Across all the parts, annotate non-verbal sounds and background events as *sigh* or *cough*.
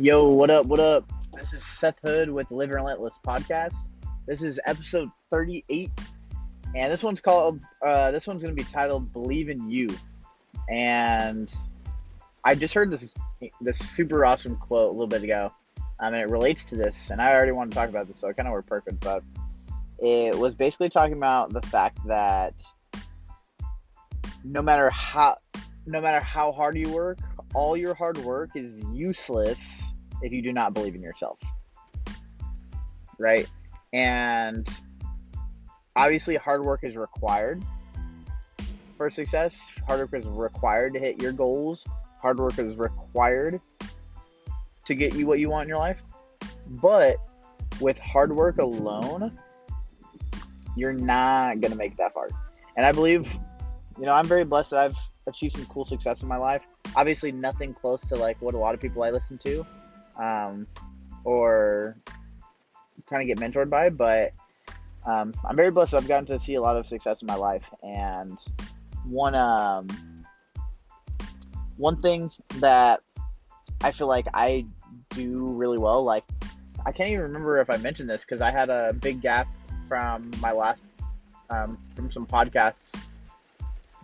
Yo, what up? What up? This is Seth Hood with Live Relentless podcast. This is episode 38, and this one's called. Uh, this one's going to be titled "Believe in You." And I just heard this this super awesome quote a little bit ago, um, and it relates to this. And I already wanted to talk about this, so I kind of work perfect. But it was basically talking about the fact that no matter how no matter how hard you work, all your hard work is useless if you do not believe in yourself. Right? And obviously, hard work is required for success. Hard work is required to hit your goals. Hard work is required to get you what you want in your life. But with hard work alone, you're not going to make that far. And I believe, you know, I'm very blessed that I've achieved some cool success in my life. Obviously, nothing close to like what a lot of people I listen to um, or kind of get mentored by, but um, I'm very blessed. I've gotten to see a lot of success in my life, and one um, one thing that I feel like I do really well, like I can't even remember if I mentioned this because I had a big gap from my last um, from some podcasts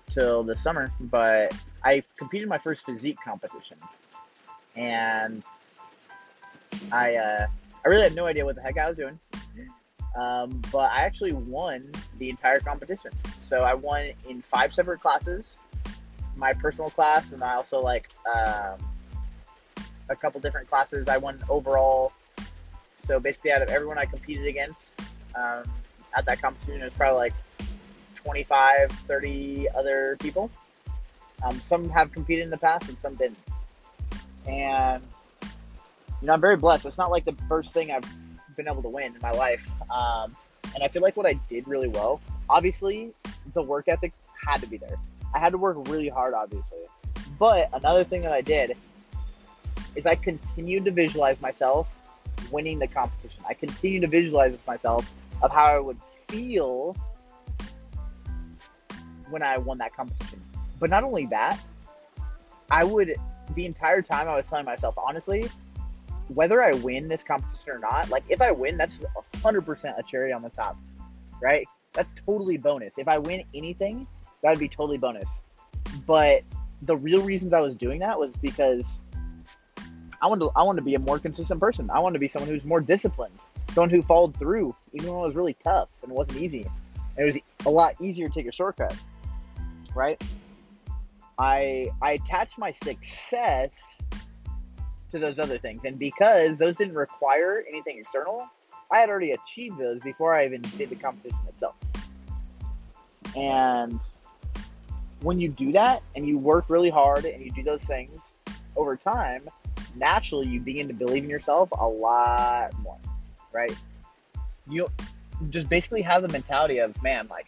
till the summer, but I competed my first physique competition, and I uh, I really had no idea what the heck I was doing. Um, but I actually won the entire competition. So I won in five separate classes, my personal class, and I also like um, a couple different classes. I won overall. So basically, out of everyone I competed against um, at that competition, it was probably like 25, 30 other people. Um, some have competed in the past and some didn't. And you know, I'm very blessed. It's not like the first thing I've been able to win in my life. Um, and I feel like what I did really well, obviously, the work ethic had to be there. I had to work really hard, obviously. But another thing that I did is I continued to visualize myself winning the competition. I continued to visualize myself of how I would feel when I won that competition. But not only that, I would the entire time I was telling myself, honestly, whether I win this competition or not, like if I win, that's 100% a cherry on the top, right? That's totally bonus. If I win anything, that would be totally bonus. But the real reasons I was doing that was because I wanted to, I wanted to be a more consistent person. I wanted to be someone who's more disciplined, someone who followed through, even when it was really tough and it wasn't easy. It was a lot easier to take a shortcut, right? I I attached my success to those other things. And because those didn't require anything external, I had already achieved those before I even did the competition itself. And when you do that and you work really hard and you do those things over time, naturally you begin to believe in yourself a lot more, right? You just basically have the mentality of, man, like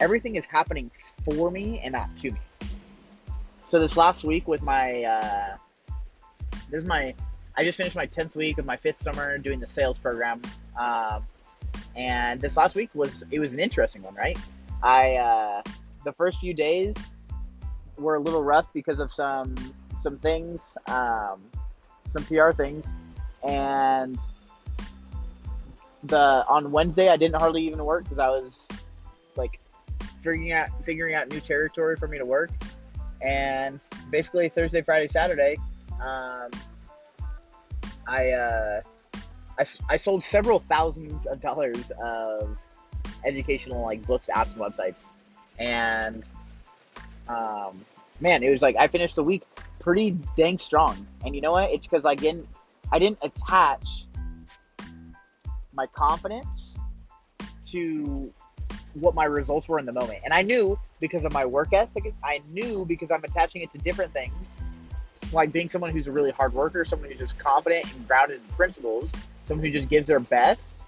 everything is happening for me and not to me. So this last week with my uh, this is my I just finished my tenth week of my fifth summer doing the sales program, um, and this last week was it was an interesting one, right? I uh, the first few days were a little rough because of some some things, um, some PR things, and the on Wednesday I didn't hardly even work because I was like figuring out figuring out new territory for me to work, and basically Thursday, Friday, Saturday um, I, uh, I, I sold several thousands of dollars of educational like books, apps, and websites, and um, man, it was like I finished the week pretty dang strong. And you know what? It's because I didn't I didn't attach my confidence to what my results were in the moment. And I knew because of my work ethic, I knew because I'm attaching it to different things like being someone who's a really hard worker, someone who's just confident and grounded in principles, someone who just gives their best,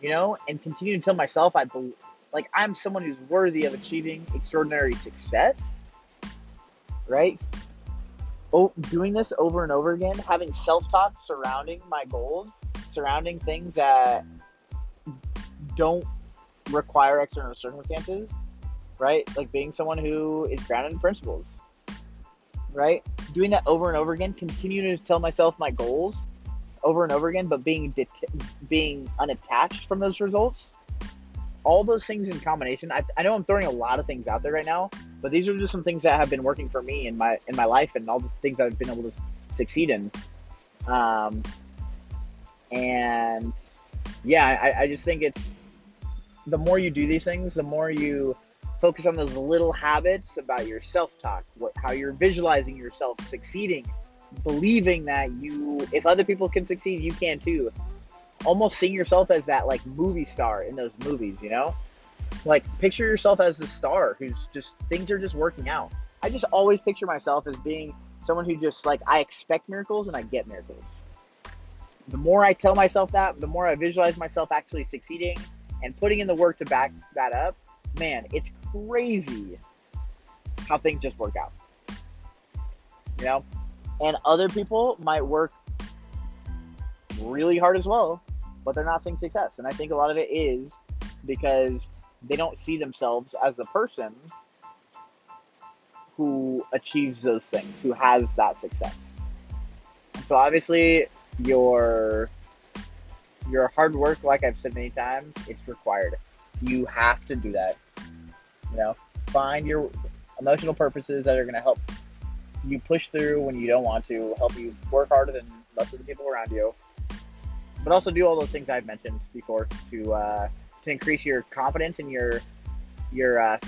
you know, and continue to tell myself I believe, like I'm someone who's worthy of achieving extraordinary success, right? Oh, doing this over and over again, having self-talk surrounding my goals, surrounding things that don't require external circumstances, right? Like being someone who is grounded in principles right? Doing that over and over again, continuing to tell myself my goals over and over again, but being det- being unattached from those results. All those things in combination. I, I know I'm throwing a lot of things out there right now, but these are just some things that have been working for me in my in my life and all the things I've been able to succeed in. Um, and yeah, I, I just think it's the more you do these things, the more you focus on those little habits about your self-talk, what how you're visualizing yourself succeeding, believing that you if other people can succeed, you can too. Almost seeing yourself as that like movie star in those movies, you know? Like picture yourself as the star who's just things are just working out. I just always picture myself as being someone who just like I expect miracles and I get miracles. The more I tell myself that, the more I visualize myself actually succeeding and putting in the work to back that up, man, it's crazy how things just work out. You know? And other people might work really hard as well, but they're not seeing success. And I think a lot of it is because they don't see themselves as the person who achieves those things, who has that success. And so obviously your your hard work, like I've said many times, it's required. You have to do that. You know, find your emotional purposes that are going to help you push through when you don't want to, help you work harder than most of the people around you, but also do all those things I've mentioned before to uh, to increase your confidence and your your uh,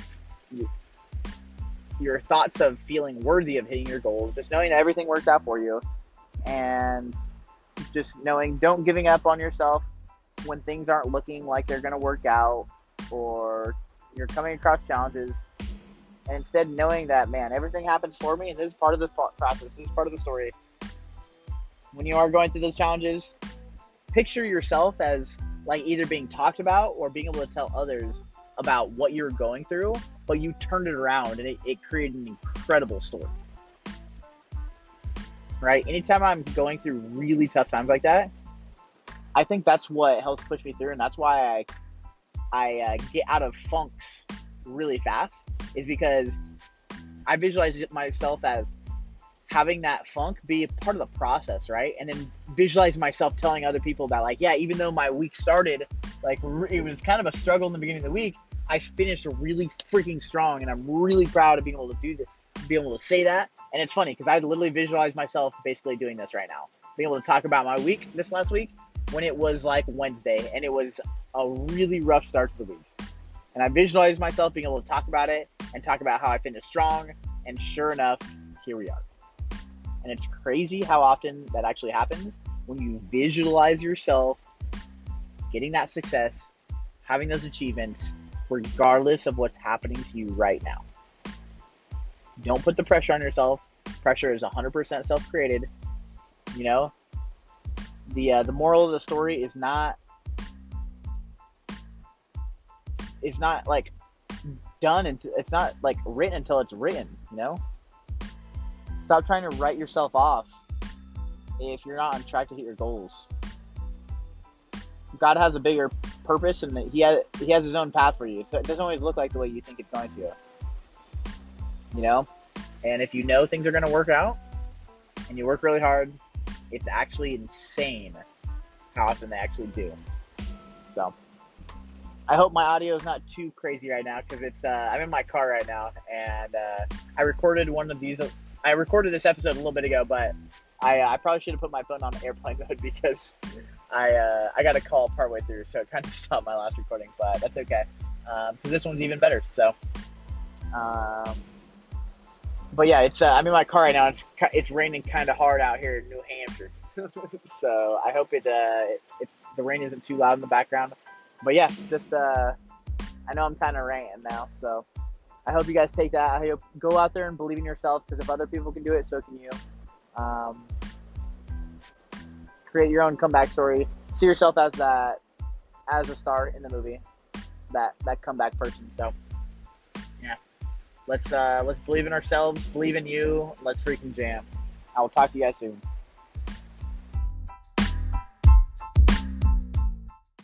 your thoughts of feeling worthy of hitting your goals. Just knowing that everything worked out for you, and just knowing don't giving up on yourself when things aren't looking like they're going to work out or you're coming across challenges and instead knowing that man everything happens for me and this is part of the process this is part of the story. When you are going through those challenges picture yourself as like either being talked about or being able to tell others about what you're going through but you turned it around and it, it created an incredible story. Right? Anytime i'm going through really tough times like that i think that's what helps push me through and that's why i i uh, get out of funks really fast is because I visualize myself as having that funk be a part of the process, right? And then visualize myself telling other people about like, yeah, even though my week started like it was kind of a struggle in the beginning of the week, I finished really freaking strong, and I'm really proud of being able to do this, being able to say that. And it's funny because I literally visualize myself basically doing this right now, being able to talk about my week this last week when it was like Wednesday, and it was a really rough start to the week. And I visualized myself being able to talk about it and talk about how I finished strong. And sure enough, here we are. And it's crazy how often that actually happens when you visualize yourself getting that success, having those achievements, regardless of what's happening to you right now. Don't put the pressure on yourself. Pressure is 100% self created. You know, the uh, the moral of the story is not it's not like done and it's not like written until it's written you know? Stop trying to write yourself off if you're not on track to hit your goals. God has a bigger purpose and he has he has his own path for you. So it doesn't always look like the way you think it's going to. You know? And if you know things are going to work out and you work really hard it's actually insane how often they actually do so I hope my audio is not too crazy right now because it's uh, I'm in my car right now and uh, I recorded one of these. I recorded this episode a little bit ago, but I, uh, I probably should have put my phone on airplane *laughs* mode because I uh, I got a call partway through, so it kind of *laughs* stopped my last recording. But that's okay because um, this one's even better. So, um, but yeah, it's uh, I'm in my car right now. It's it's raining kind of hard out here in New Hampshire, *laughs* so I hope it, uh, it's the rain isn't too loud in the background but yeah, just uh, I know I'm kind of ranting now, so I hope you guys take that. I hope go out there and believe in yourself because if other people can do it, so can you. Um, create your own comeback story. See yourself as that as a star in the movie, that that comeback person. So let's uh, let's believe in ourselves, believe in you. Let's freaking jam. I will talk to you guys soon.